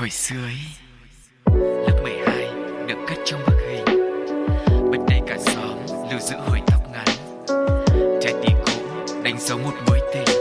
hồi xưa ấy, lớp 12 được cất trong bức hình. Bên đây cả xóm lưu giữ hồi tóc ngắn. Trái tim cũ đánh dấu một mối tình.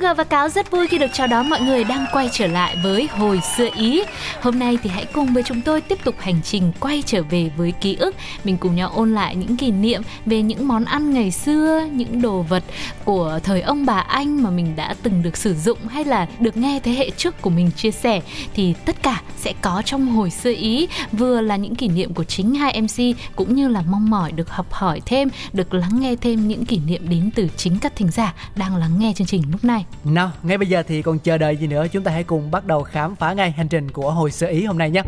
Vâng Sugar và Cáo rất vui khi được chào đón mọi người đang quay trở lại với Hồi xưa Ý. Hôm nay thì hãy cùng với chúng tôi tiếp tục hành trình quay trở về với ký ức. Mình cùng nhau ôn lại những kỷ niệm về những món ăn ngày xưa, những đồ vật của thời ông bà anh mà mình đã từng được sử dụng hay là được nghe thế hệ trước của mình chia sẻ. Thì tất cả sẽ có trong Hồi xưa Ý, vừa là những kỷ niệm của chính hai MC cũng như là mong mỏi được học hỏi thêm, được lắng nghe thêm những kỷ niệm đến từ chính các thính giả đang lắng nghe chương trình lúc này. Nào, ngay bây giờ thì còn chờ đợi gì nữa Chúng ta hãy cùng bắt đầu khám phá ngay hành trình của hồi sơ ý hôm nay nhé.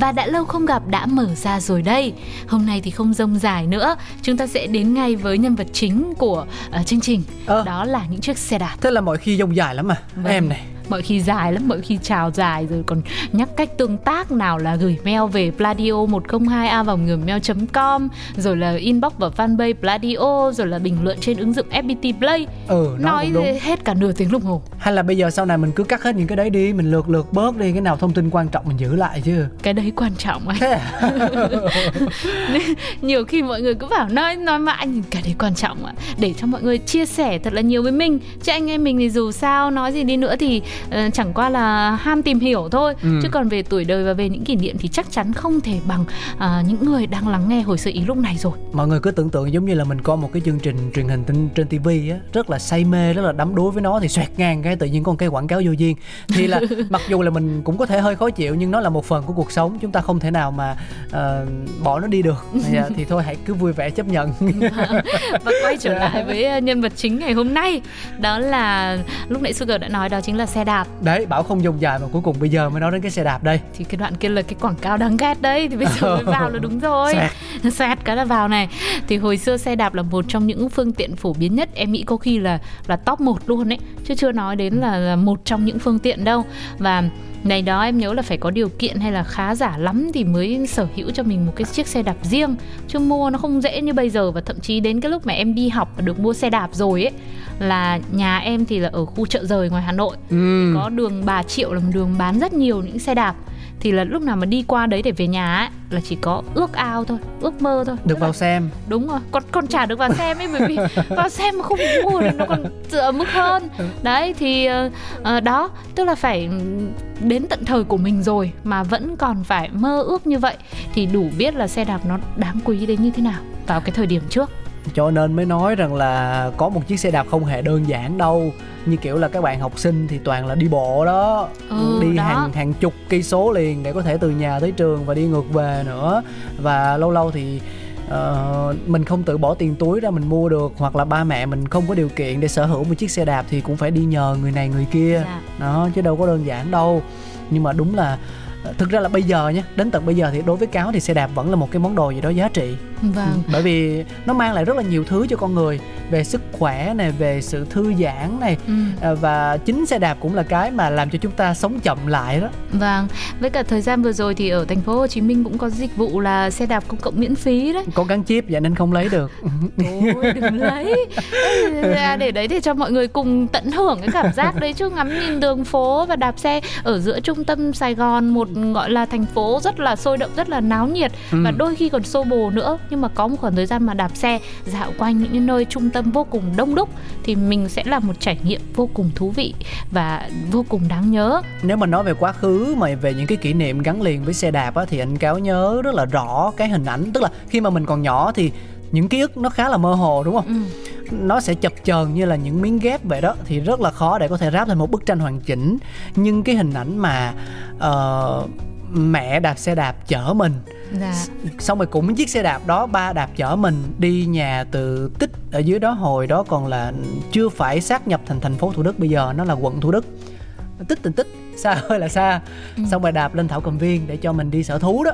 Và đã lâu không gặp đã mở ra rồi đây. Hôm nay thì không rông dài nữa. Chúng ta sẽ đến ngay với nhân vật chính của uh, chương trình. Ờ. Đó là những chiếc xe đạp. Thế là mọi khi dông dài lắm mà Vâng. Em này Mọi khi dài lắm, mọi khi chào dài Rồi. Còn nhắc cách tương tác Nào là gửi mail về pladio 102 a vòng gmail.com Rồi là inbox vào fanpage pladio Rồi là bình luận trên ứng dụng FPT Play. Ừ, nó Nói hết cả nửa tiếng đồng hồ. Hay là bây giờ sau này mình cứ cắt hết những cái đấy đi Mình lượt lượt bớt đi Cái nào thông tin quan trọng mình giữ lại chứ. Cái đấy quan trọng anh. À? nhiều khi mọi người cứ bảo nói nói mãi nhưng cái đấy quan trọng ạ. Để cho mọi người chia sẻ thật là nhiều với mình. Chứ anh em mình thì dù sao nói gì đi nữa thì ờ, chẳng qua là ham tìm hiểu thôi. Ừ. chứ còn về tuổi đời và về những kỷ niệm thì chắc chắn không thể bằng ờ, những người đang lắng nghe hồi sự ý lúc này rồi. Mọi người cứ tưởng tượng giống như là mình coi một cái chương trình truyền hình trên, trên TV á Rất là say mê, rất là đắm đuối với nó Thì xoẹt ngang cái tự nhiên một cái quảng cáo vô duyên. Thì là mặc dù là mình cũng có thể hơi khó chịu Nhưng nó là một phần của cuộc sống Chúng ta không thể nào mà ờ, bỏ nó đi được. Thì, thì thôi hãy cứ vui vẻ chấp nhận. Và quay trở lại với ờ, nhân vật chính ngày hôm nay. Đó là lúc nãy Sugar đã nói đó chính là xe đạp. Đấy, bảo không dùng dài mà cuối cùng bây giờ mới nói đến cái xe đạp đây. Thì cái đoạn kia là cái quảng cáo đáng ghét đấy thì bây giờ mới vào là đúng rồi. Xoẹt cái là vào này. Thì hồi xưa xe đạp là một trong những phương tiện phổ biến nhất. Em nghĩ có khi là là top 1 luôn ấy. Chứ chưa nói đến là, là một trong những phương tiện đâu. Và ngày đó em nhớ là phải có điều kiện hay là khá giả lắm thì mới sở hữu cho mình một cái chiếc xe đạp riêng. Chứ mua nó không dễ như bây giờ và thậm chí đến cái lúc mà em đi học và được mua xe đạp rồi ấy là nhà em thì là ở khu chợ rời ngoài Hà Nội. Ừ. có đường Bà Triệu là một đường bán rất nhiều những xe đạp thì là lúc nào mà đi qua đấy để về nhà ấy là chỉ có ước ao thôi ước mơ thôi. Được Tức vào là- xem. Đúng rồi còn còn chả được vào xem ấy bởi vì vào xem mà không mua thì nó còn dựa mức hơn. Đấy thì ờ, đó tức là phải đến tận thời của mình rồi mà vẫn còn phải mơ ước như vậy. Thì đủ biết là xe đạp nó đáng quý đến như thế nào vào cái thời điểm trước Cho nên mới nói rằng là có một chiếc xe đạp không hề đơn giản đâu. Như kiểu là các bạn học sinh thì toàn là đi bộ đó. Ừ, Đi đó. hàng hàng chục cây số liền để có thể từ nhà tới trường và đi ngược về nữa. Và lâu lâu thì ờ, mình không tự bỏ tiền túi ra mình mua được Hoặc là ba mẹ mình không có điều kiện để sở hữu một chiếc xe đạp Thì cũng phải đi nhờ người này người kia. Dạ. Đó chứ đâu có đơn giản đâu. Nhưng mà đúng là Thực ra là bây giờ nhé Đến tận bây giờ thì đối với cáo thì xe đạp vẫn là một cái món đồ gì đó giá trị vâng bởi vì nó mang lại rất là nhiều thứ cho con người về sức khỏe này về sự thư giãn này ừ. à, và chính xe đạp cũng là cái mà làm cho chúng ta sống chậm lại đó Vâng, với cả thời gian vừa rồi thì ở thành phố Hồ Chí Minh cũng có dịch vụ là xe đạp công cộng miễn phí đấy. có gắn chip vậy nên không lấy được Ôi đừng lấy ra để đấy để cho mọi người cùng tận hưởng cái cảm giác đấy chứ ngắm nhìn đường phố và đạp xe ở giữa trung tâm Sài Gòn một gọi là thành phố rất là sôi động rất là náo nhiệt Ừ. và đôi khi còn xô bồ nữa nhưng mà có một khoảng thời gian mà đạp xe dạo quanh những nơi trung tâm vô cùng đông đúc thì mình sẽ là một trải nghiệm vô cùng thú vị và vô cùng đáng nhớ. Nếu mà nói về quá khứ mà về những cái kỷ niệm gắn liền với xe đạp á, thì anh cáo nhớ rất là rõ cái hình ảnh. Tức là khi mà mình còn nhỏ thì những ký ức nó khá là mơ hồ đúng không? Ừ. nó sẽ chập chờn như là những miếng ghép vậy đó thì rất là khó để có thể ráp thành một bức tranh hoàn chỉnh. Nhưng cái hình ảnh mà ờ, mẹ đạp xe đạp chở mình dạ. Xong rồi cũng chiếc xe đạp đó ba đạp chở mình đi nhà từ tích ở dưới đó hồi đó còn là chưa phải sát nhập thành thành phố thủ đức bây giờ nó là quận thủ đức. Tích tình tích xa hơi là xa. Ừ. xong rồi đạp lên thảo cầm viên để cho mình đi sở thú đó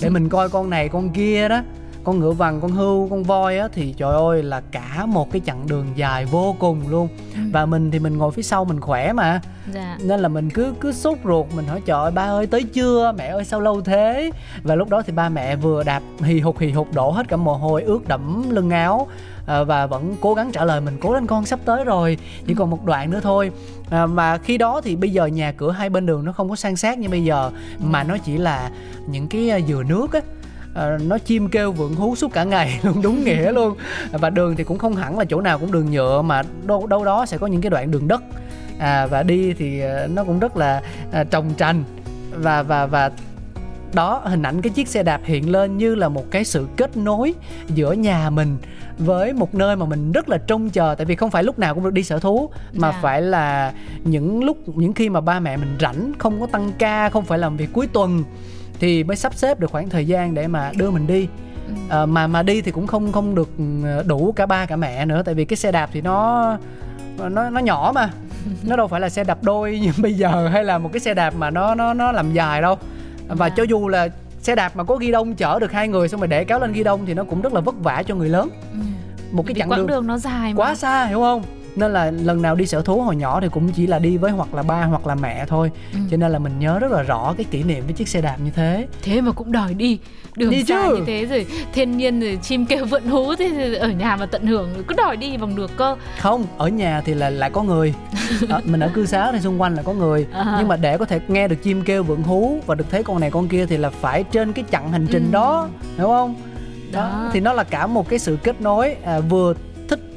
để mình coi con này con kia đó con ngựa vằn con hươu con voi á thì trời ơi là cả một cái chặng đường dài vô cùng luôn. Ừ. và mình thì mình ngồi phía sau mình khỏe mà. Dạ. Nên là mình cứ cứ sốt ruột mình hỏi trời ơi ba ơi tới chưa? Mẹ ơi sao lâu thế? Và lúc đó thì ba mẹ vừa đạp hì hục hì hục đổ hết cả mồ hôi ướt đẫm lưng áo à, và vẫn cố gắng trả lời mình cố lên con sắp tới rồi. Chỉ còn một đoạn nữa thôi. À, mà khi đó thì bây giờ nhà cửa hai bên đường nó không có san sát như bây giờ mà nó chỉ là những cái à, dừa nước á Ờ, nó chim kêu vượng hú suốt cả ngày luôn đúng nghĩa luôn. Và đường thì cũng không hẳn là chỗ nào cũng đường nhựa mà đâu đâu đó sẽ có những cái đoạn đường đất. À, và đi thì ờ, nó cũng rất là à, trồng trành. Và và và đó hình ảnh cái chiếc xe đạp hiện lên như là một cái sự kết nối giữa nhà mình với một nơi mà mình rất là trông chờ. Tại vì không phải lúc nào cũng được đi sở thú mà Dạ. phải là những lúc những khi mà ba mẹ mình rảnh không có tăng ca không phải làm việc cuối tuần thì mới sắp xếp được khoảng thời gian để mà đưa mình đi. Ờ, mà mà đi thì cũng không không được ừ, đủ cả ba cả mẹ nữa tại vì cái xe đạp thì nó nó nó nhỏ mà nó đâu phải là xe đạp đôi như bây giờ hay là một cái xe đạp mà nó nó nó làm dài đâu và Dạ. cho dù là xe đạp mà có ghi đông chở được hai người xong rồi để kéo lên ghi đông thì nó cũng rất là vất vả cho người lớn Ừ. một cái Vì chặng quãng đường đường nó dài mà quá xa hiểu không nên là lần nào đi sở thú hồi nhỏ thì cũng chỉ là đi với hoặc là ba hoặc là mẹ thôi Ừ. cho nên là mình nhớ rất là rõ cái kỷ niệm với chiếc xe đạp như thế thế mà cũng đòi đi đường Đi xa chứ. như thế rồi thiên nhiên rồi chim kêu vượn hú thế thì ở nhà mà tận hưởng cứ đòi đi bằng được cơ không ở nhà thì là lại có người Ờ, mình ở cư xá thì xung quanh là có người À. nhưng mà để có thể nghe được chim kêu vượng hú và được thấy con này con kia thì là phải trên cái chặng hành trình Ừ. đó hiểu không đó. Đó. thì nó là cả một cái sự kết nối à, vừa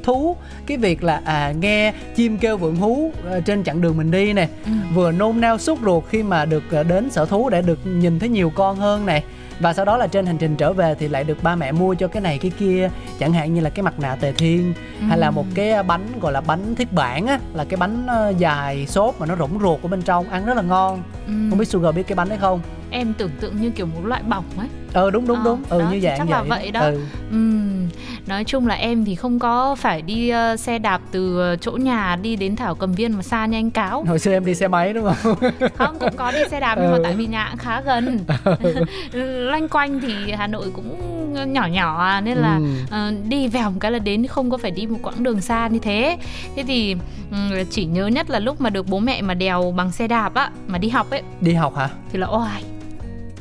thú. Cái việc là à nghe chim kêu vượng hú à, trên chặng đường mình đi nè Ừ. vừa nôn nao sốt ruột khi mà được à, đến sở thú để được nhìn thấy nhiều con hơn này và sau đó là trên hành trình trở về thì lại được ba mẹ mua cho cái này cái kia chẳng hạn như là cái mặt nạ tề thiên hay là một cái bánh gọi là bánh thiết bản á là cái bánh ờ, dài xốp mà nó rỗng ruột ở bên trong ăn rất là ngon. Ừ. không biết sugar biết cái bánh đấy không? Em tưởng tượng như kiểu một loại bỏng ấy ờ đúng đúng Ờ, đúng ừ đó, như dạng chắc là vậy vậy đó. ừ. Ừm, nói chung là em thì không có phải đi ờ, xe đạp từ chỗ nhà đi đến Thảo Cầm Viên mà xa như anh Cáo. hồi xưa em đi xe máy đúng không Không cũng có đi xe đạp nhưng mà Ừ. tại vì nhà cũng khá gần. Loanh quanh thì Hà Nội cũng nhỏ nhỏ nên là Ừ. ờ, đi vèo một cái là đến không có phải đi một quãng đường xa như thế. Thế thì ừm, chỉ nhớ nhất là lúc mà được bố mẹ mà đèo bằng xe đạp á mà đi học ấy đi học hả thì là oai.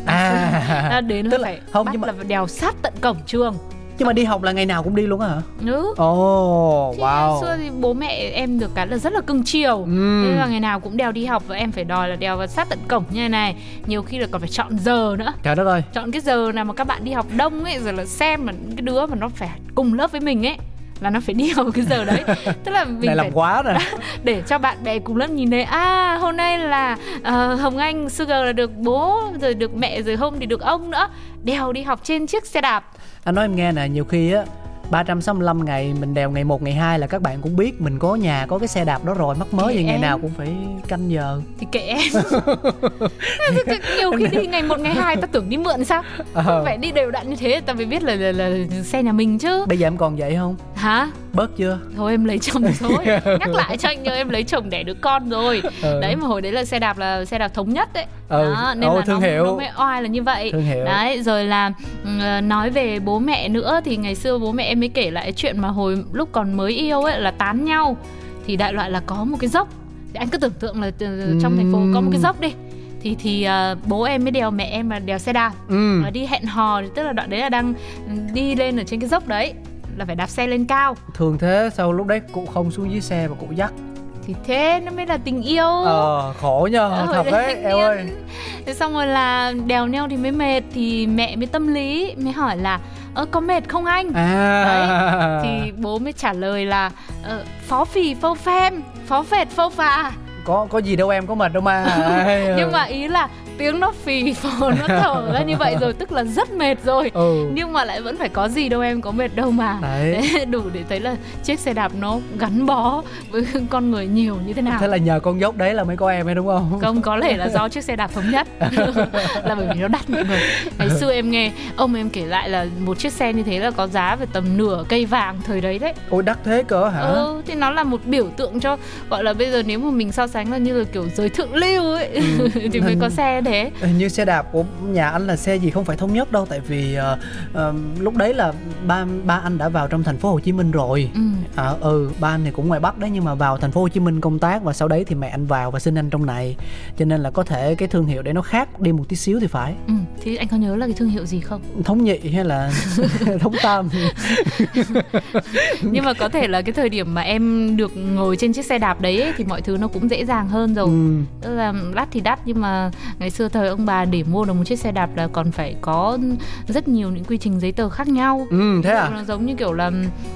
À. Đến là là- phải không, nhưng mà- là đèo sát tận cổng trường. nhưng mà đi học là ngày nào cũng đi luôn á hả? Ừ. ồ Thì wow. xưa thì bố mẹ em được cái là rất là cưng chiều. Ừm. Thế là ngày nào cũng đèo đi học và em phải đòi là đèo vào sát tận cổng như này này. Nhiều khi là còn phải chọn giờ nữa. Trời đất ơi. Chọn cái giờ nào mà các bạn đi học đông ấy Rồi là xem mà những cái đứa mà nó phải cùng lớp với mình ấy là nó phải đi vào cái giờ đấy. Tức là mình này làm phải quá rồi để cho bạn bè cùng lớp nhìn thấy à hôm nay là ờ, hồng anh sugar là được bố rồi được mẹ rồi hôm thì được ông nữa. Đèo đi học trên chiếc xe đạp. Anh nói em nghe nè nhiều khi á 365 ngày mình đèo ngày 1 ngày 2 là các bạn cũng biết mình có nhà có cái xe đạp đó rồi mắc mới Thì ngày nào cũng phải canh giờ. Thì kệ em. Nhiều khi đi ngày một ngày hai ta tưởng đi mượn sao? Ờ. không phải đi đều đặn như thế ta mới biết là, là, là xe nhà mình chứ. Bây giờ em còn vậy không hả? Bớt chưa? Thôi em lấy chồng rồi. Nhắc lại cho anh nhớ em lấy chồng đẻ đứa con rồi. Ừ. đấy mà hồi đấy là xe đạp là xe đạp thống nhất đấy. Ừ. đó, nên Ồ, là thương nó, hiệu. nó mới oai là như vậy. Thương hiệu. đấy rồi là ừ, nói về bố mẹ nữa thì ngày xưa bố mẹ em mới kể lại chuyện mà hồi lúc còn mới yêu ấy là tán nhau. Thì đại loại là có một cái dốc. Thì anh cứ tưởng tượng là trong thành phố có một cái dốc đi. Thì thì ờ, bố em mới đèo mẹ em mà đèo xe đạp. Ừ và đi hẹn hò tức là đoạn đấy là đang đi lên ở trên cái dốc đấy là phải đạp xe lên cao. Thường thế sau lúc đấy cụ không xuống dưới xe và cụ dắt. Thì thế nó mới là tình yêu. Ờ khổ nhờ Ờ, thật đấy em ơi. Thế xong rồi là đèo nhau thì mới mệt thì mẹ mới tâm lý mới hỏi là ơ có mệt không anh? À. Thì bố mới trả lời là ờ, phó phì phâu phem phó phệt phâu phà có có gì đâu em có mệt đâu mà. Nhưng mà ý là tiếng nó phì phò nó thở ra như vậy rồi tức là rất mệt rồi. Ừ. nhưng mà lại vẫn phải có gì đâu em có mệt đâu mà. Đấy. Để đủ để thấy là chiếc xe đạp nó gắn bó với con người nhiều như thế nào. Thế là nhờ con dốc đấy là mới có em ấy đúng không? Không có thể là do chiếc xe đạp thống nhất. Là bởi vì nó đắt mọi người. Ngày xưa em nghe ông em kể lại là một chiếc xe như thế là có giá về tầm nửa cây vàng thời đấy đấy. Ôi đắt thế cỡ hả? Ừ thì nó là một biểu tượng cho gọi là bây giờ nếu mà mình so sánh là như là kiểu giới thượng lưu ấy. Ừ. thì mới có xe thế. Hình như xe đạp của nhà anh là xe gì không phải thống nhất đâu tại vì uh, uh, lúc đấy là ba ba anh đã vào trong thành phố Hồ Chí Minh rồi. ừ. À, ừ ba anh thì cũng ngoài Bắc đấy nhưng mà vào thành phố Hồ Chí Minh công tác và sau đấy thì mẹ anh vào và sinh anh trong này. Cho nên là có thể cái thương hiệu đấy nó khác đi một tí xíu thì phải. Ừ thì anh có nhớ là cái thương hiệu gì không? Thống nhị hay là thống tam? Nhưng mà có thể là cái thời điểm mà em được ngồi trên chiếc xe đạp đấy ấy, thì mọi thứ nó cũng dễ dàng hơn rồi. Ừ. tức là đắt thì đắt nhưng mà ngày xưa thời ông bà để mua được một chiếc xe đạp là còn phải có rất nhiều những quy trình giấy tờ khác nhau. Ừ thế à? Nó giống như kiểu là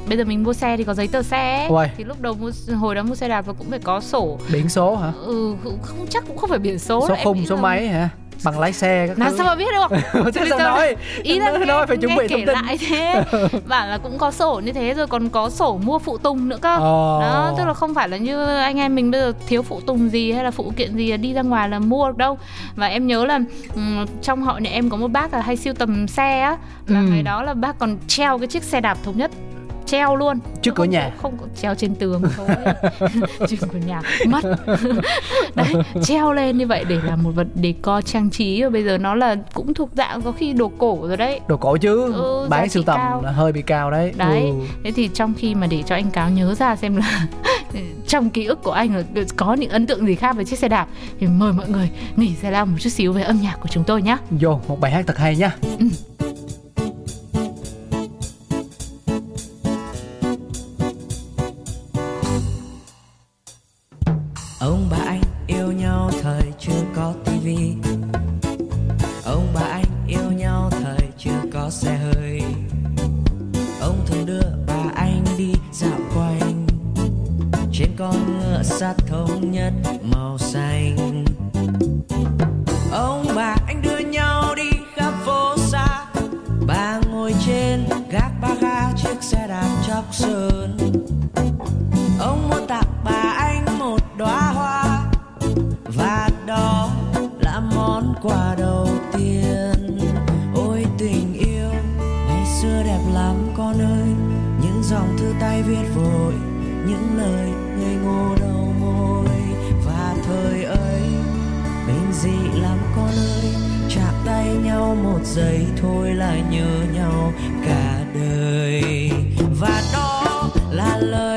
bây giờ mình mua xe thì có giấy tờ xe ấy. Uầy. thì lúc đầu mua hồi đó mua xe đạp là cũng phải có sổ. Biển số hả? Ừ không chắc cũng không phải biển số số khung số máy hả bằng lái xe các làm thứ. sao mà biết được? Thế sao nói? ý là nghe, nói phải chuẩn bị kể thông tin. lại thế. Bảo là cũng có sổ như thế rồi còn có sổ mua phụ tùng nữa cơ. Ồ. đó tức là không phải là như anh em mình bây giờ thiếu phụ tùng gì hay là phụ kiện gì đi ra ngoài là mua được đâu. Và em nhớ là trong họ nhà em có một bác là hay siêu tầm xe á. Là Ừ. ngày đó là bác còn treo cái chiếc xe đạp thống nhất treo luôn. Trước Chứ cửa không nhà. không có treo trên tường thôi. Trên cửa nhà mất. Đấy treo lên như vậy để làm một vật decor trang trí. Và bây giờ nó là cũng thuộc dạng có khi đồ cổ rồi đấy. Đồ cổ chứ. Ừ, bán sưu tầm cao. là hơi bị cao đấy. Đấy ừ. thế thì trong khi mà để cho anh cáo nhớ ra xem là trong ký ức của anh là có những ấn tượng gì khác về chiếc xe đạp thì mời mọi người nghỉ giải lao một chút xíu về âm nhạc của chúng tôi nhé vô một bài hát thật hay nhá. Ông đầu tiên. Ôi tình yêu, ngày xưa đẹp lắm con ơi. Những dòng thư tay viết vội, Những lời ngây ngô đầu môi. Và thời ấy mình dị lắm con ơi. Chạm tay nhau một giây, thôi là nhớ nhau cả đời. Và đó là lời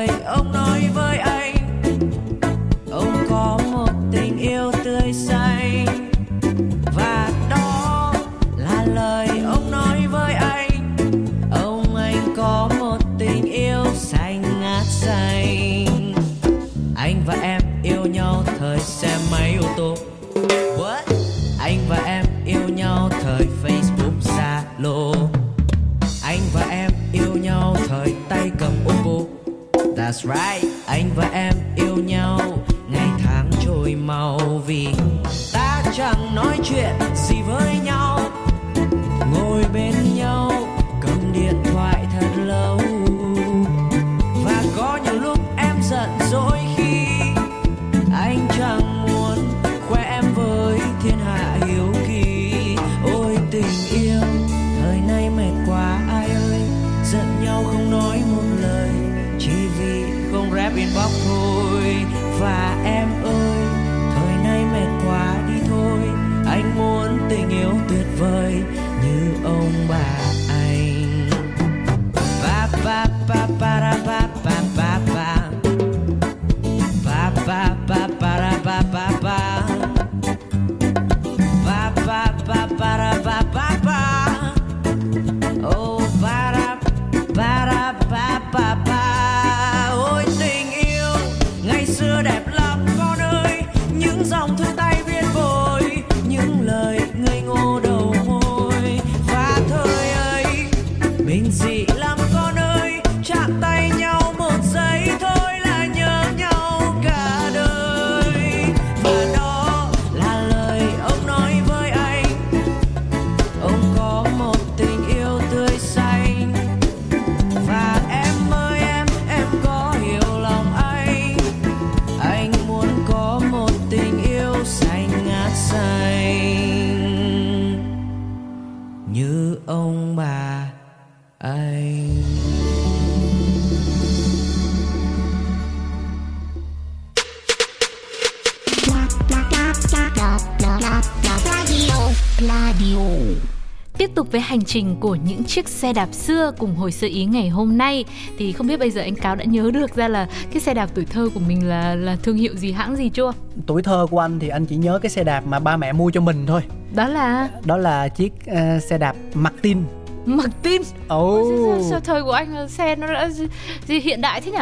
hành trình của những chiếc xe đạp xưa cùng hồi sơ ý ngày hôm nay thì không biết bây giờ anh cáo đã nhớ được ra là cái xe đạp tuổi thơ của mình là là thương hiệu gì hãng gì chưa? tuổi thơ của anh thì anh chỉ nhớ cái xe đạp mà ba mẹ mua cho mình thôi Đó là đó là chiếc ờ, xe đạp Martin Martin. ồ Ôi, sao, thời của anh xe nó đã gì, gì hiện đại thế nhỉ?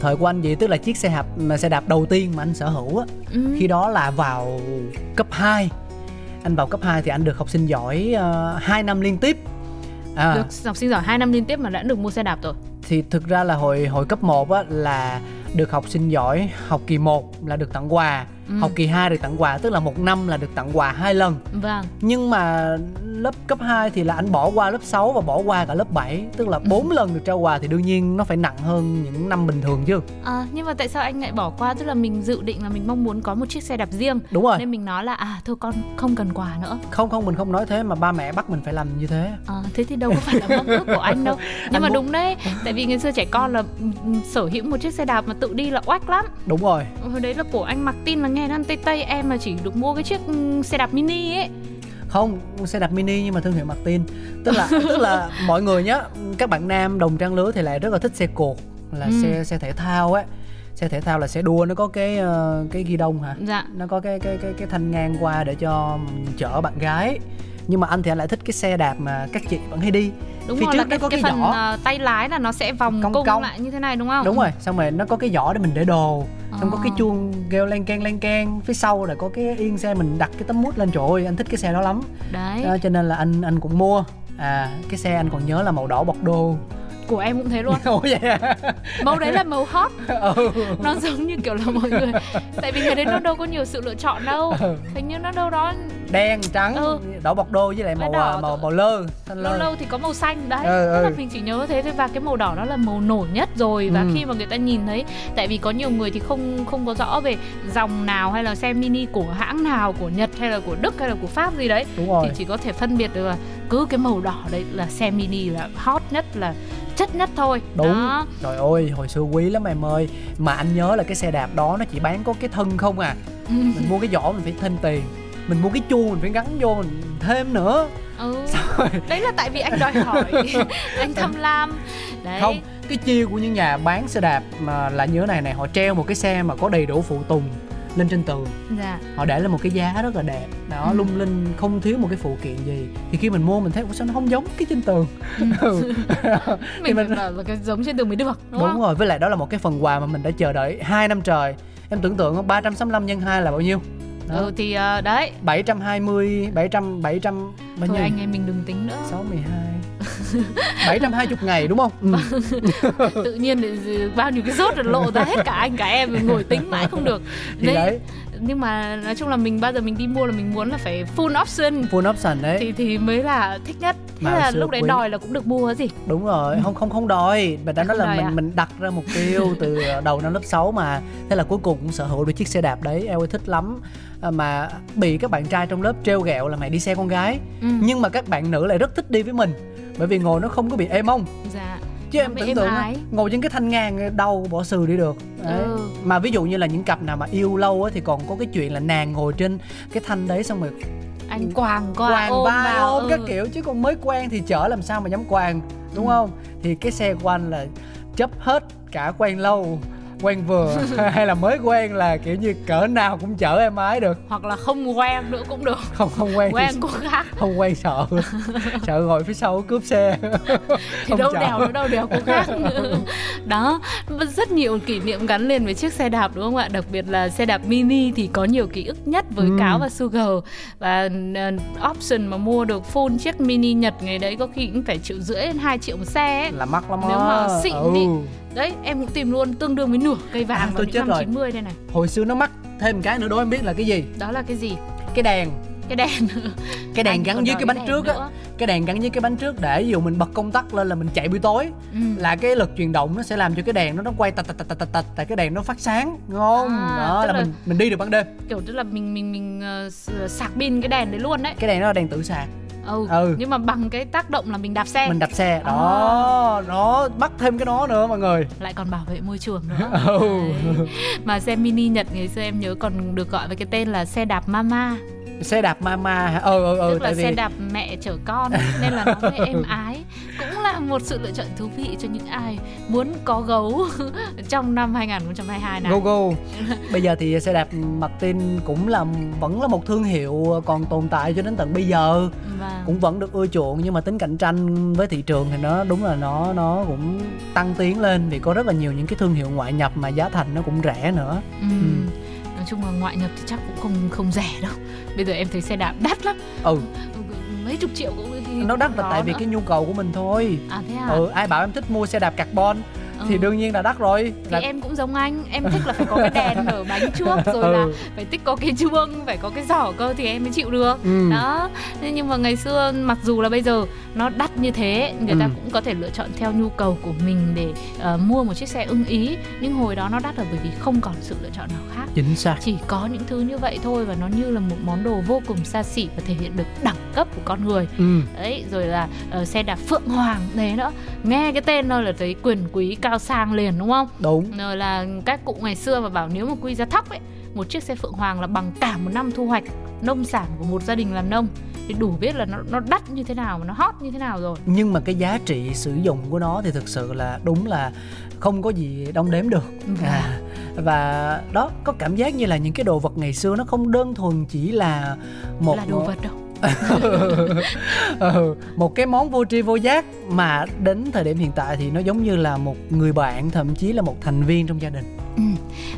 thời của anh vậy tức là chiếc xe đạp xe đạp đầu tiên mà anh sở hữu á Ừ. khi đó là vào cấp 2 anh vào cấp 2 thì anh được học sinh giỏi uh, 2 năm liên tiếp. À, Được học sinh giỏi 2 năm liên tiếp mà đã được mua xe đạp rồi. thì thực ra là hồi hồi cấp 1 á là được học sinh giỏi học kỳ 1 là được tặng quà Ừ. học kỳ 2 được tặng quà tức là một năm là được tặng quà hai lần. Vâng. nhưng mà lớp cấp 2 thì là anh bỏ qua lớp 6 và bỏ qua cả lớp 7 tức là 4 lần được trao quà thì đương nhiên nó phải nặng hơn những năm bình thường chứ. À, nhưng mà tại sao anh lại bỏ qua? Tức là mình dự định là mình mong muốn có một chiếc xe đạp riêng. Đúng rồi. Nên mình nói là à thôi con không cần quà nữa. không không mình không nói thế mà ba mẹ bắt mình phải làm như thế. À, thế thì đâu có phải là mong ước của anh đâu. Nhưng Anh mà muốn- đúng đấy tại vì ngày xưa trẻ con là ừ, sở hữu một chiếc xe đạp mà tự đi là oách lắm. Đúng rồi. Hồi đấy là của anh mặc tin là nghe nó ăn tây tây em mà chỉ được mua cái chiếc ừ, xe đạp mini ấy. Không xe đạp mini nhưng mà thương hiệu Martin. Tức là tức là mọi người nhá các bạn nam đồng trang lứa thì lại rất là thích xe cột là Ừ. xe xe thể thao ấy. Xe thể thao là xe đua nó có cái ờ, cái ghi đông hả? Dạ. Nó có cái cái cái cái thanh ngang qua để cho chở bạn gái. Nhưng mà anh thì anh lại thích cái xe đạp mà các chị vẫn hay đi đúng Phía rồi trước là nó cái, có cái, cái phần giỏ. ờ, tay lái là nó sẽ vòng Cong cung cong. lại như thế này đúng không? Đúng rồi xong rồi nó có cái giỏ để mình để đồ. Xong có cái Ờ. chuông kêu len keng len keng. Phía sau là có cái yên xe mình đặt cái tấm mút lên. Trời ơi anh thích cái xe đó lắm. Đấy. Đó, cho nên là anh anh cũng mua. À cái xe anh còn nhớ là màu đỏ bọc đô của em cũng thế luôn ủa vậy à? màu đấy là màu hot ừ. nó giống như kiểu là mọi người tại vì ngày đấy nó đâu có nhiều sự lựa chọn đâu Ừ. hình như nó đâu đó đen trắng Ừ. đỏ bọc đô với lại màu Cái đỏ à, màu màu lơ xanh lâu lơ lâu thì có màu xanh đấy Ừ, tức là ừ. mình chỉ nhớ thế thôi và cái màu đỏ đó là màu nổi nhất rồi và Ừ. khi mà người ta nhìn thấy tại vì có nhiều người thì không không có rõ về dòng nào hay là xe mini của hãng nào của nhật hay là của đức hay là của pháp gì đấy đúng rồi thì chỉ có thể phân biệt được là cứ cái màu đỏ đấy là xe mini là hot nhất là chất nhất thôi. Đúng. Đó. trời ơi hồi xưa quý lắm em ơi. Mà anh nhớ là cái xe đạp đó nó chỉ bán có cái thân không à. Ừ. mình mua cái vỏ mình phải thêm tiền. Mình mua cái chuông mình phải gắn vô mình thêm nữa. Ừ. đấy là tại vì anh đòi hỏi. Anh tham lam. Đấy. Không cái chiêu của những nhà bán xe đạp mà là như thế này này họ treo một cái xe mà có đầy đủ phụ tùng lên trên tường. Dạ. Họ để lên một cái giá rất là đẹp. Đó Ừ. lung linh không thiếu một cái phụ kiện gì. Thì khi mình mua mình thấy "Ủa sao nó không giống cái trên tường? Ừ. Thì mình mình- bảo là cái giống trên tường mới được đúng, đúng, không? rồi với lại đó là một cái phần quà mà mình đã chờ đợi 2 năm trời. Em tưởng tượng không? 365 nhân 2 là bao nhiêu? Đó. ừ thì ờ, đấy. 720 700 700 bao thôi nhiêu? anh em mình đừng tính nữa. 62 720 ngày đúng không? Ừ. tự nhiên bao nhiêu cái rốt rồi lộ ra hết cả anh cả em mình ngồi tính mãi không được. Thì đấy nhưng mà nói chung là mình bao giờ mình đi mua là mình muốn là phải full option. Full option đấy. Thì thì mới là thích nhất. Thế Mà là lúc đấy quý. đòi là cũng được mua gì? Đúng rồi không không không đòi. Mình đã nói Không là mình à? mình đặt ra mục tiêu từ đầu năm lớp 6 mà. Thế là cuối cùng cũng sở hữu được chiếc xe đạp đấy. Em ơi thích lắm. À, mà bị các bạn trai trong lớp trêu ghẹo là mày đi xe con gái. Ừ. nhưng mà các bạn nữ lại rất thích đi với mình. Bởi vì ngồi nó không có bị ê mông dạ chứ em tưởng tượng á, ngồi trên cái thanh ngang đau bỏ sừ đi được đấy. Ừ. mà ví dụ như là những cặp nào mà yêu lâu á thì còn có cái chuyện là nàng ngồi trên cái thanh đấy xong rồi anh quàng qua quàng ôm vai vào ôm ừ. các kiểu chứ còn mới quen thì chở làm sao mà dám quàng đúng không thì cái xe của anh là chấp hết cả quen lâu quen vừa hay là mới quen là kiểu như cỡ nào cũng chở em ái được hoặc là không quen nữa cũng được không không quen quen cũng khác không quen sợ sợ ngồi phía sau cướp xe thì Không đâu chở. đèo nữa đâu đèo cũng khác đó rất nhiều kỷ niệm gắn liền với chiếc xe đạp đúng không ạ đặc biệt là xe đạp mini thì có nhiều ký ức nhất với Ừ. cáo và sugar và uh, option mà mua được full chiếc mini nhật ngày đấy có khi cũng phải triệu rưỡi đến hai triệu một xe ấy. là mắc lắm Nếu mà xịn ừ. ý. Đấy em cũng tìm luôn tương đương với nửa cây vàng À, tôi chết năm rồi. 90 đây này. Hồi xưa nó mắc thêm cái nữa đó em biết là cái gì? Đó là cái gì? Cái đèn. Cái đèn cái đèn Anh gắn dưới cái bánh trước á. cái đèn gắn dưới cái bánh trước để ví dụ mình bật công tắc lên là mình chạy buổi tối. Ừ. là cái lực truyền động nó sẽ làm cho cái đèn nó nó quay tạch tạch tạch tạch tạch tại cái đèn nó phát sáng. Ngon À, đó là, là- mình mình đi được ban đêm. Kiểu tức là mình mình mình s- sạc pin cái đèn đấy luôn đấy. Cái đèn đó là đèn tự sạc ừ. Ừ. nhưng mà bằng cái tác động là mình đạp xe mình đạp xe đó nó bắt thêm cái đó nữa mọi người lại còn bảo vệ môi trường nữa Ừ. Đấy. mà xe mini nhật ngày xưa em nhớ còn được gọi với cái tên là xe đạp mama xe đạp mama ừ ừ ừ tức là vì xe đạp mẹ chở con nên là nó mới êm ái là một sự lựa chọn thú vị cho những ai muốn có gấu trong năm 2022 này go go bây giờ thì xe đạp Martin cũng là vẫn là một thương hiệu còn tồn tại cho đến tận bây giờ. Và cũng vẫn được ưa chuộng nhưng mà tính cạnh tranh với thị trường thì nó đúng là nó nó cũng tăng tiến lên vì có rất là nhiều những cái thương hiệu ngoại nhập mà giá thành nó cũng rẻ nữa. Ừ. nói chung là ngoại nhập thì chắc cũng không không rẻ đâu. Bây giờ em thấy xe đạp đắt lắm. Ừ. Mấy chục triệu cũng nó đắt là tại vì nữa. cái nhu cầu của mình thôi à thế à ừ ai bảo em thích mua xe đạp carbon thì Ừ. đương nhiên là đắt rồi thì là em cũng giống anh em thích là phải có cái đèn ở bánh trước rồi là Ừ. phải thích có cái chuông phải có cái giỏ cơ thì em mới chịu được Ừ. đó nhưng mà ngày xưa mặc dù là bây giờ nó đắt như thế người ta Ừ. cũng có thể lựa chọn theo nhu cầu của mình để ờ, mua một chiếc xe ưng ý nhưng hồi đó nó đắt là bởi vì không còn sự lựa chọn nào khác chính xác chỉ có những thứ như vậy thôi và nó như là một món đồ vô cùng xa xỉ và thể hiện được đẳng cấp của con người. Ừ. Đấy rồi là ờ, xe đạp phượng hoàng đấy nữa nghe cái tên thôi là thấy quyền quý cao sang liền đúng không? Đúng. Rồi là các cụ ngày xưa mà bảo nếu mà quy ra thóc ấy một chiếc xe phượng hoàng là bằng cả một năm thu hoạch nông sản của một gia đình làm nông. Thì đủ biết là nó nó đắt như thế nào mà nó hot như thế nào rồi. Nhưng mà cái giá trị sử dụng của nó thì thực sự là đúng là không có gì đong đếm được. À, và đó có cảm giác như là những cái đồ vật ngày xưa nó không đơn thuần chỉ là một là đồ vật đâu ừ, một cái món vô tri vô giác mà đến thời điểm hiện tại thì nó giống như là một người bạn thậm chí là một thành viên trong gia đình Ừ.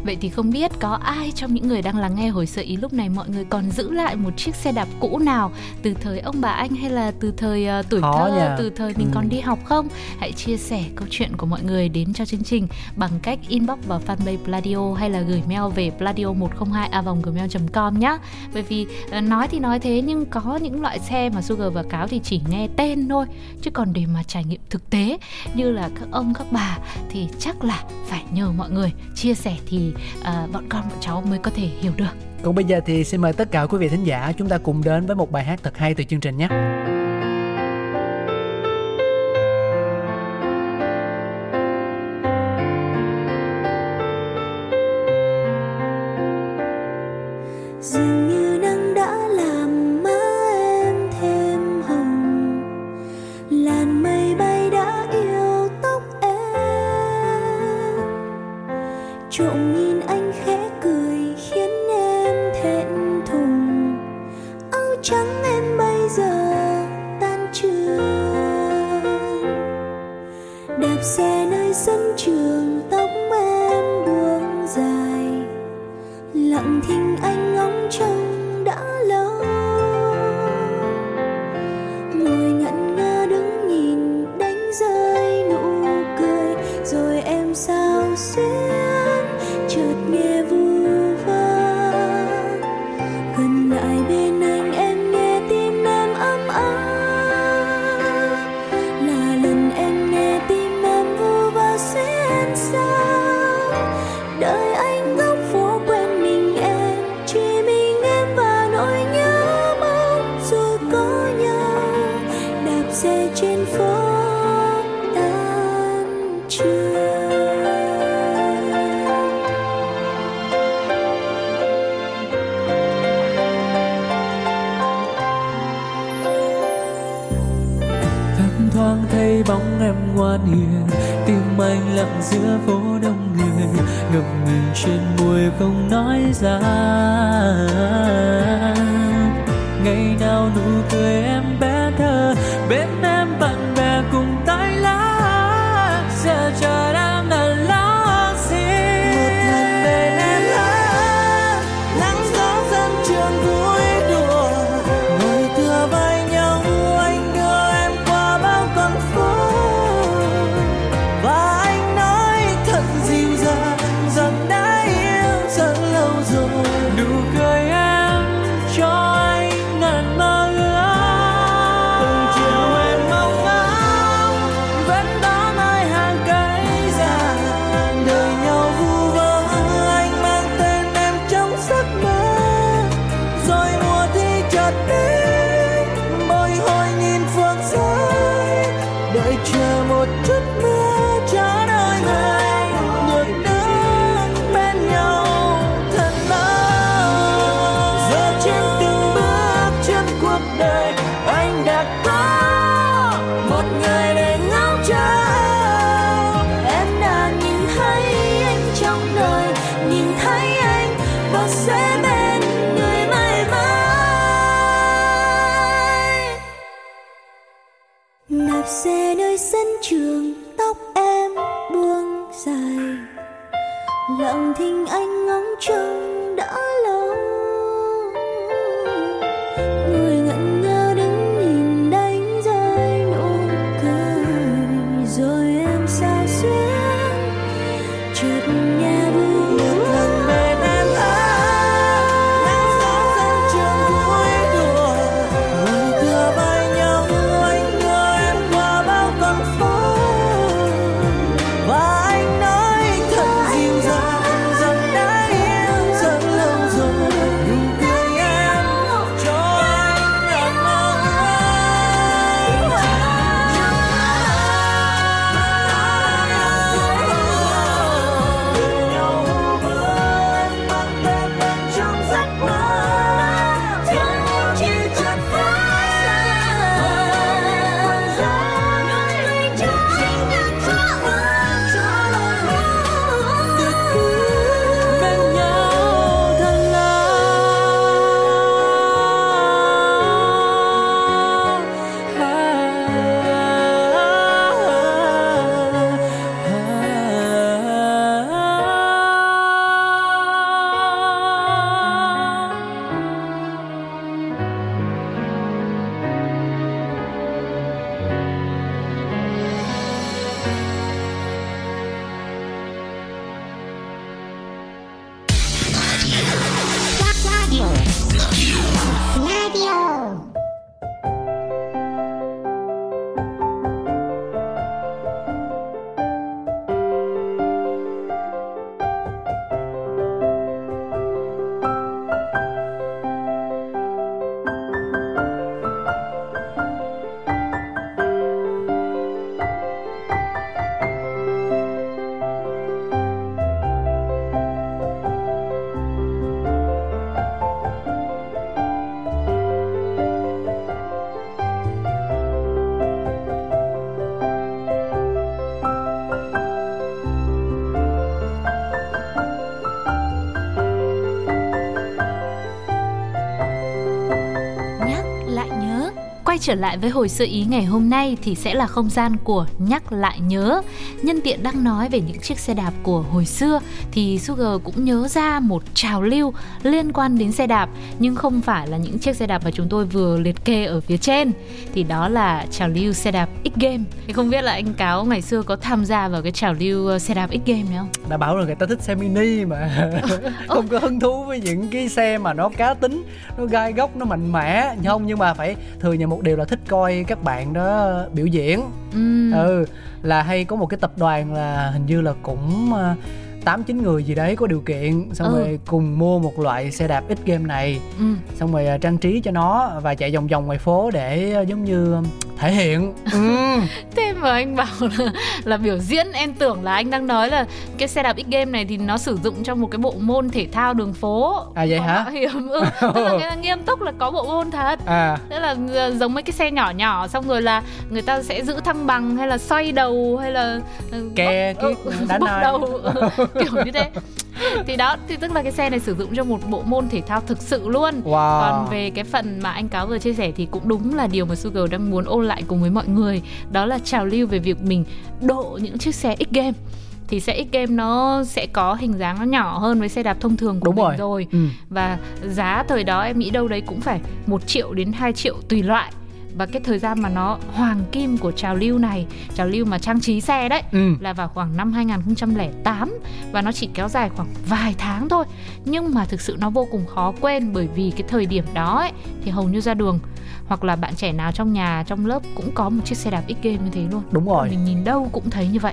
Vậy thì không biết có ai trong những người đang lắng nghe hồi sơ ý lúc này mọi người còn giữ lại một chiếc xe đạp cũ nào từ thời ông bà anh hay là từ thời ờ, tuổi Khó thơ, nha. từ thời mình Ừ. còn đi học không? Hãy chia sẻ câu chuyện của mọi người đến cho chương trình bằng cách inbox vào fanpage Pladio hay là gửi mail về pladio102a gmail.com nhé. Bởi vì ờ, nói thì nói thế nhưng có những loại xe mà Sugar và Cáo thì chỉ nghe tên thôi chứ còn để mà trải nghiệm thực tế như là các ông các bà thì chắc là phải nhờ mọi người chia sẻ thì à, bọn con bọn cháu mới có thể hiểu được. Còn bây giờ thì xin mời tất cả quý vị thính giả chúng ta cùng đến với một bài hát thật hay từ chương trình nhé. Khuya tim anh lặng giữa phố って trở lại với hồi xưa ý ngày hôm nay thì sẽ là không gian của nhắc lại nhớ. Nhân tiện đang nói về những chiếc xe đạp của hồi xưa thì Sugar cũng nhớ ra một trào lưu liên quan đến xe đạp, nhưng không phải là những chiếc xe đạp mà chúng tôi vừa liệt kê ở phía trên. Thì đó là trào lưu xe đạp X game. Thì không biết là anh cáo ngày xưa có tham gia vào cái trào lưu ờ, xe đạp X game này không? Đã bảo rồi người ta thích xe mini mà. Không có hứng thú với những cái xe mà nó cá tính nó gai góc nó mạnh mẽ. Không nhưng mà phải thừa nhận một điều là thích coi các bạn đó biểu diễn. Ừ là hay có một cái tập đoàn là hình như là cũng ờ, tám chín người gì đấy có điều kiện xong Ừ. rồi cùng mua một loại xe đạp ít game này. Ừ. xong rồi ờ, trang trí cho nó và chạy vòng vòng ngoài phố để ờ, giống như thể hiện ừ. Thế mà anh bảo là, là biểu diễn em tưởng là anh đang nói là cái xe đạp X game này thì nó sử dụng trong một cái bộ môn thể thao đường phố. À vậy hả? hiểm ừ. Tức là nghiêm túc là có bộ môn thật. à Tức là ờ, giống mấy cái xe nhỏ nhỏ xong rồi là người ta sẽ giữ thăng bằng hay là xoay đầu hay là ừ, bốc- cái ừ, đá bốc nai. đầu ừ, kiểu như thế. Thì đó thì tức là cái xe này sử dụng cho một bộ môn thể thao thực sự luôn. wow Còn về cái phần mà anh Cáo vừa chia sẻ thì cũng đúng là điều mà Sugar đang muốn ôn lại cùng với mọi người Đó là trào lưu về việc mình độ những chiếc xe X game thì xe X game nó sẽ có hình dáng nó nhỏ hơn với xe đạp thông thường của đúng mình rồi, rồi. Ừ. Và giá thời đó em nghĩ đâu đấy cũng phải 1 triệu đến 2 triệu tùy loại và cái thời gian mà nó hoàng kim của trào lưu này trào lưu mà trang trí xe đấy Ừ. là vào khoảng năm 2008 và nó chỉ kéo dài khoảng vài tháng thôi. Nhưng mà thực sự nó vô cùng khó quên bởi vì cái thời điểm đó ấy thì hầu như ra đường. Hoặc là bạn trẻ nào trong nhà trong lớp cũng có một chiếc xe đạp X game như thế luôn. Đúng rồi. Mình nhìn đâu cũng thấy như vậy.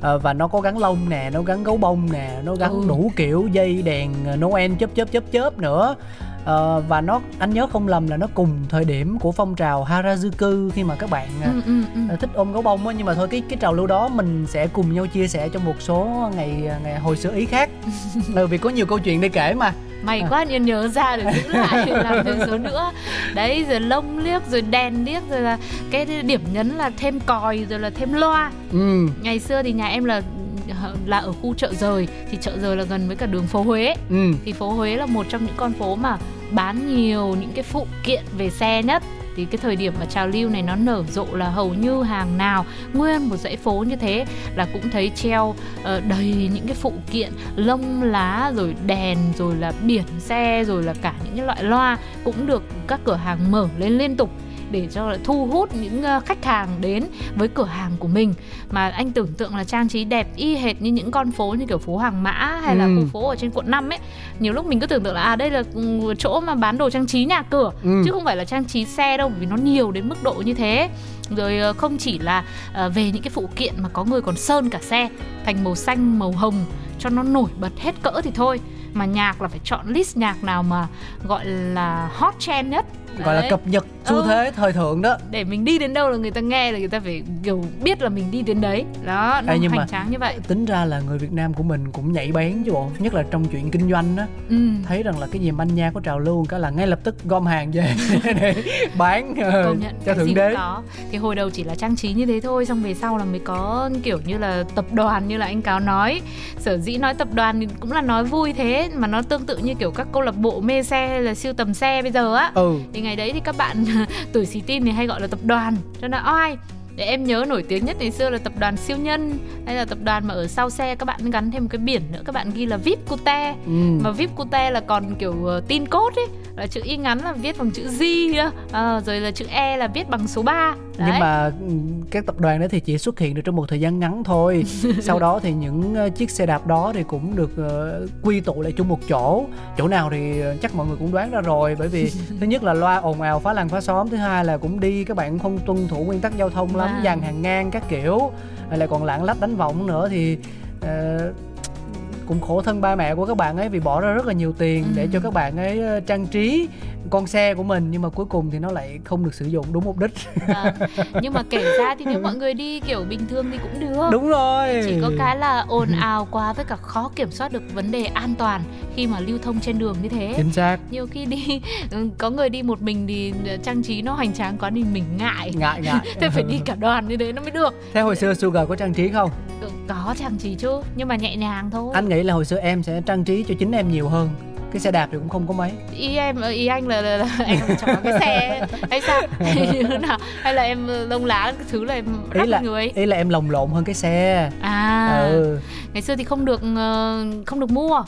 Ờ, và nó có gắn lông nè nó gắn gấu bông nè nó gắn Ừ. đủ kiểu dây đèn ờ, Noel chớp chớp chớp chớp nữa Ờ, và nó anh nhớ không lầm là nó cùng thời điểm của phong trào Harajuku khi mà các bạn ờ, ừ, ừ, ừ. ờ, thích ôm gấu bông á. Nhưng mà thôi cái cái trào lưu đó mình sẽ cùng nhau chia sẻ trong một số ngày ngày hồi xưa ý khác. Ừ, vì có nhiều câu chuyện để kể mà. May quá nhân nhớ ra để giữ lại làm thêm số nữa. Đấy rồi lông liếc rồi đèn liếc rồi là cái điểm nhấn là thêm còi rồi là thêm loa. Ừ. Ngày xưa thì nhà em là là ở khu chợ rời. Thì chợ rời là gần với cả đường phố Huế ừ. Thì phố Huế là một trong những con phố mà bán nhiều những cái phụ kiện về xe nhất. Thì cái thời điểm mà trào lưu này nó nở rộ là hầu như hàng nào nguyên một dãy phố như thế là cũng thấy treo ờ, đầy những cái phụ kiện lông lá rồi đèn rồi là biển xe rồi là cả những cái loại loa cũng được các cửa hàng mở lên liên tục để cho thu hút những ờ, khách hàng đến với cửa hàng của mình. Mà anh tưởng tượng là trang trí đẹp y hệt như những con phố như kiểu phố Hàng Mã hay là Ừ. khu phố ở trên quận 5 ấy. Nhiều lúc mình cứ tưởng tượng là à đây là ừ, chỗ mà bán đồ trang trí nhà cửa. Ừ. chứ không phải là trang trí xe đâu vì nó nhiều đến mức độ như thế. Rồi ờ, không chỉ là ờ, về những cái phụ kiện mà có người còn sơn cả xe thành màu xanh màu hồng cho nó nổi bật hết cỡ thì thôi. Mà nhạc là phải chọn list nhạc nào mà gọi là hot trend nhất gọi là cập nhật xu Ừ. thế thời thượng đó. Để mình đi đến đâu là người ta nghe là người ta phải kiểu biết là mình đi đến đấy. Đó nó Ê, nhưng hoành tráng như vậy. tính ra là người Việt Nam của mình cũng nhạy bén chứ bộ. Nhất là trong chuyện kinh doanh á. Ừ. thấy rằng là cái gì manh nha có trào lưu cái là ngay lập tức gom hàng về để bán ờ, công nhận cho cái thượng đế. có. Thì hồi đầu chỉ là trang trí như thế thôi xong về sau là mới có kiểu như là tập đoàn như là anh cáo nói. Sở dĩ nói tập đoàn thì cũng là nói vui thế mà nó tương tự như kiểu các câu lạc bộ mê xe hay là siêu tầm xe bây giờ á. Ừ. Thì ngày đấy thì các bạn tuổi xì tin thì hay gọi là tập đoàn. Cho nên oai để em nhớ nổi tiếng nhất ngày xưa là tập đoàn siêu nhân hay là tập đoàn mà ở sau xe các bạn gắn thêm một cái biển nữa các bạn ghi là vip cute. Ừ. Mà vip cute là còn kiểu uh, tin cốt ấy là chữ y ngắn là viết bằng chữ G nữa Ờ, rồi là chữ E là viết bằng số 3 nhưng mà ừ, các tập đoàn đó thì chỉ xuất hiện được trong một thời gian ngắn thôi. Sau đó thì những ờ, chiếc xe đạp đó thì cũng được ờ, quy tụ lại chung một chỗ. Chỗ nào thì ờ, chắc mọi người cũng đoán ra rồi bởi vì thứ nhất là loa ồn ào phá làng phá xóm thứ hai là cũng đi các bạn không tuân thủ nguyên tắc giao thông lắm Vâng. dàn hàng ngang các kiểu lại còn lạng lách đánh võng nữa thì ờ, cũng khổ thân ba mẹ của các bạn ấy vì bỏ ra rất là nhiều tiền để Ừ. cho các bạn ấy ờ, trang trí con xe của mình nhưng mà cuối cùng thì nó lại không được sử dụng đúng mục đích. Vâng. nhưng mà kể ra thì nếu mọi người đi kiểu bình thường thì cũng được. Đúng rồi. Chỉ có cái là ồn ào quá với cả khó kiểm soát được vấn đề an toàn khi mà lưu thông trên đường như thế. Chính xác. Nhiều khi đi ừ, có người đi một mình thì trang trí nó hoành tráng quá thì mình ngại. Ngại ngại. Thế phải đi cả đoàn như thế nó mới được. Thế hồi xưa Sugar có trang trí không có trang trí chứ nhưng mà nhẹ nhàng thôi. Anh nghĩ là hồi xưa em sẽ trang trí cho chính em nhiều hơn. Cái xe đạp thì cũng không có mấy. Ý em ý anh là, là, là em chẳng có cái xe. Hay sao? Hay như nào? Hay là em lông lá cái thứ là em ý là người ý là em lồng lộn hơn cái xe. À. Ừ. Ngày xưa thì không được ờ, không được mua.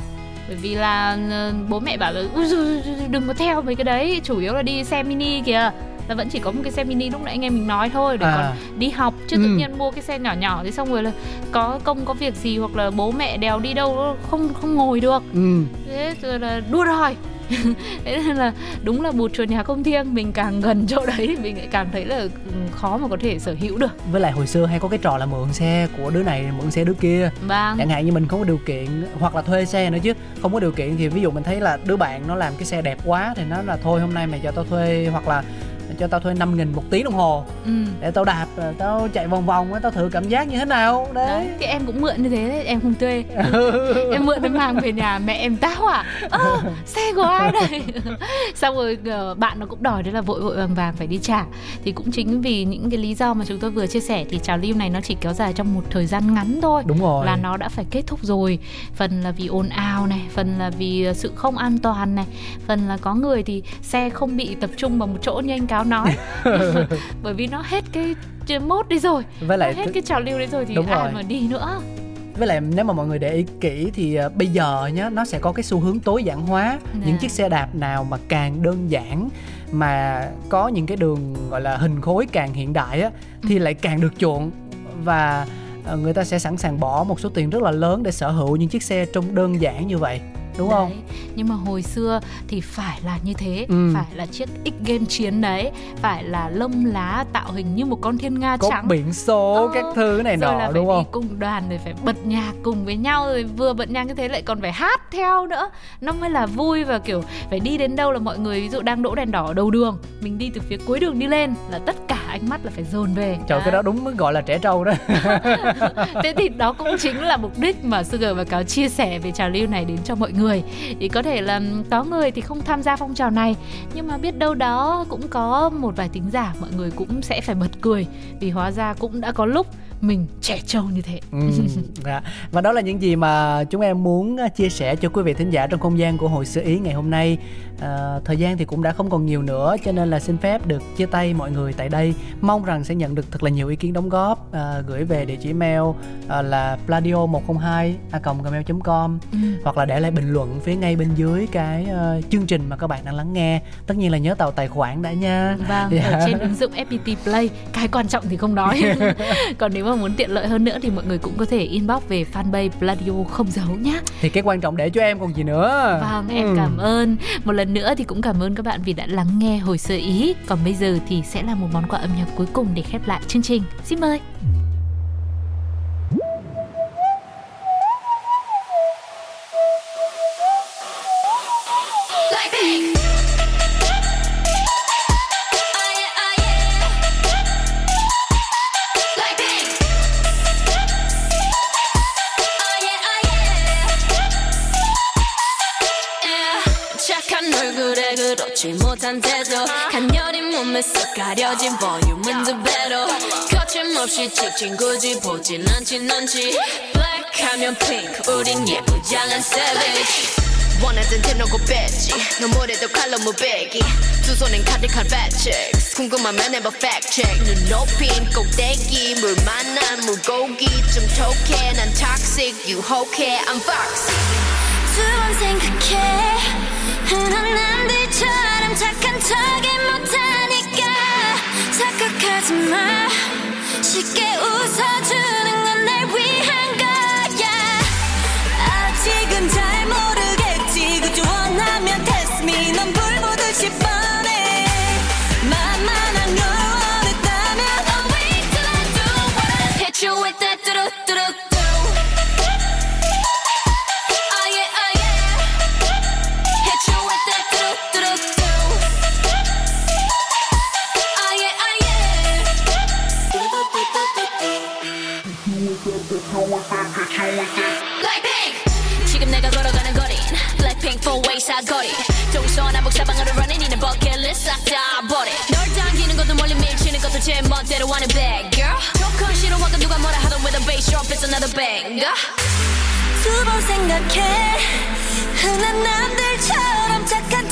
Bởi vì là ờ, bố mẹ bảo là "Ui giời, đừng có theo mấy cái đấy. Chủ yếu là đi xe mini kìa là vẫn chỉ có một cái xe mini lúc nãy anh em mình nói thôi để À. còn đi học. Chứ tự Ừ. nhiên mua cái xe nhỏ nhỏ thì xong rồi là có công có việc gì hoặc là bố mẹ đèo đi đâu không không ngồi được. Ừ. Thế rồi là đua đòi. Thế nên là đúng là bụt chuột nhà không thiêng mình càng gần chỗ đấy mình lại càng thấy là ừ, khó mà có thể sở hữu được. Với lại hồi xưa hay có cái trò là mượn xe của đứa này mượn xe đứa kia. Vâng. Chẳng hạn như mình không có điều kiện hoặc là thuê xe nữa chứ không có điều kiện thì ví dụ mình thấy là đứa bạn nó làm cái xe đẹp quá thì nó là thôi hôm nay mày cho tao thuê hoặc là cho tao thuê 5 nghìn một tiếng đồng hồ. Ừ. để tao đạp rồi tao chạy vòng vòng tao thử cảm giác như thế nào? Đấy. Đấy thì em cũng mượn như thế đấy em không thuê. Em mượn em mang về nhà mẹ em táo à Ơ, xe của ai đây? Xong rồi ờ, bạn nó cũng đòi đấy là vội vội vàng vàng phải đi trả. Thì cũng chính vì những cái lý do mà chúng tôi vừa chia sẻ thì trào lưu này nó chỉ kéo dài trong một thời gian ngắn thôi. Đúng rồi. Là nó đã phải kết thúc rồi. Phần là vì ồn ào này phần là vì sự không an toàn này phần là có người thì xe không bị tập trung vào một chỗ như anh cáo nói. Bởi vì nó hết cái mốt đi rồi. Với lại nó hết cái trào lưu đấy rồi thì Đúng ai rồi. mà đi nữa? Với lại nếu mà mọi người để ý kỹ thì à, bây giờ nhá nó sẽ có cái xu hướng tối giản hóa. Nè. những chiếc xe đạp nào mà càng đơn giản mà có những cái đường gọi là hình khối càng hiện đại á thì lại càng được chuộng. Và à, người ta sẽ sẵn sàng bỏ một số tiền rất là lớn để sở hữu những chiếc xe trông đơn giản như vậy đúng không Đấy. nhưng mà hồi xưa thì phải là như thế Ừ. phải là chiếc x game chiến đấy phải là lông lá tạo hình như một con thiên nga có trắng biển số Ờ, các thứ này rồi nọ là phải đúng đi không cùng đoàn rồi phải bật nhạc cùng với nhau rồi vừa bật nhạc như thế lại còn phải hát theo nữa nó mới là vui và kiểu phải đi đến đâu là mọi người ví dụ đang đỗ đèn đỏ ở đầu đường mình đi từ phía cuối đường đi lên là tất cả ánh mắt là phải dồn về. Trời cái đó đúng mới gọi là trẻ trâu đó. Thế thì đó cũng chính là mục đích mà Sugar và Cáo chia sẻ về trào lưu này đến cho mọi người. Thì có thể là có người thì không tham gia phong trào này nhưng mà biết đâu đó cũng có một vài tính giả mọi người cũng sẽ phải bật cười vì hóa ra cũng đã có lúc mình trẻ trâu như thế. Ừ, dạ. và đó là những gì mà chúng em muốn à, chia sẻ cho quý vị thính giả trong không gian của hồi xưa ý ngày hôm nay. À, thời gian thì cũng đã không còn nhiều nữa cho nên là xin phép được chia tay mọi người tại đây. Mong rằng sẽ nhận được thật là nhiều ý kiến đóng góp à, gửi về địa chỉ mail à, là pladio 102 a gmail com ừ. hoặc là để lại bình luận phía ngay bên dưới cái uh, chương trình mà các bạn đang lắng nghe. Tất nhiên là nhớ tạo tài khoản đã nha. Vâng yeah. ở trên ứng dụng fpt play. Cái quan trọng thì không nói. Còn nếu mà muốn tiện lợi hơn nữa thì mọi người cũng có thể inbox về fanpage pladio không giấu nhá. Thì cái quan trọng để cho em còn gì nữa. Vâng em ừ. cảm ơn. Một lần nữa thì cũng cảm ơn các bạn vì đã lắng nghe hồi sơ ý. Còn bây giờ thì sẽ là một món quà âm nhạc cuối cùng để khép lại chương trình. Xin mời. 그렇 몸에서 가려진 볼륨은 두 배로 거침없이 찍힌 굳이 보진 않진 않지. 블랙하면 핑크 우린 예쁘장한 savage. 원하던 대놓고 뺐지 너무래도 칼로 무배기. 두 손엔 가득한 checks 궁금하면 해봐 fact check. 눈 높인 꼭대기 물 만난 물고기. 좀 톡해 난 toxic 유혹해 I'm foxy. 두번 생각해. 흔한 남들처럼 착한 척이 못하니까 착각하지 마. 쉽게 웃어주는 건 날 위한 거 four way 사거리 동서남북 사방으로 running 이는 버킷리스트 싹다 버려 널 당기는 것도 멀리 밀치는 것도 제 멋대로 하는 bad girl 조금 싫어하고 누가 뭐라 하던 with a bass drop it's another banger 두번 생각해 흔한 남들처럼 착한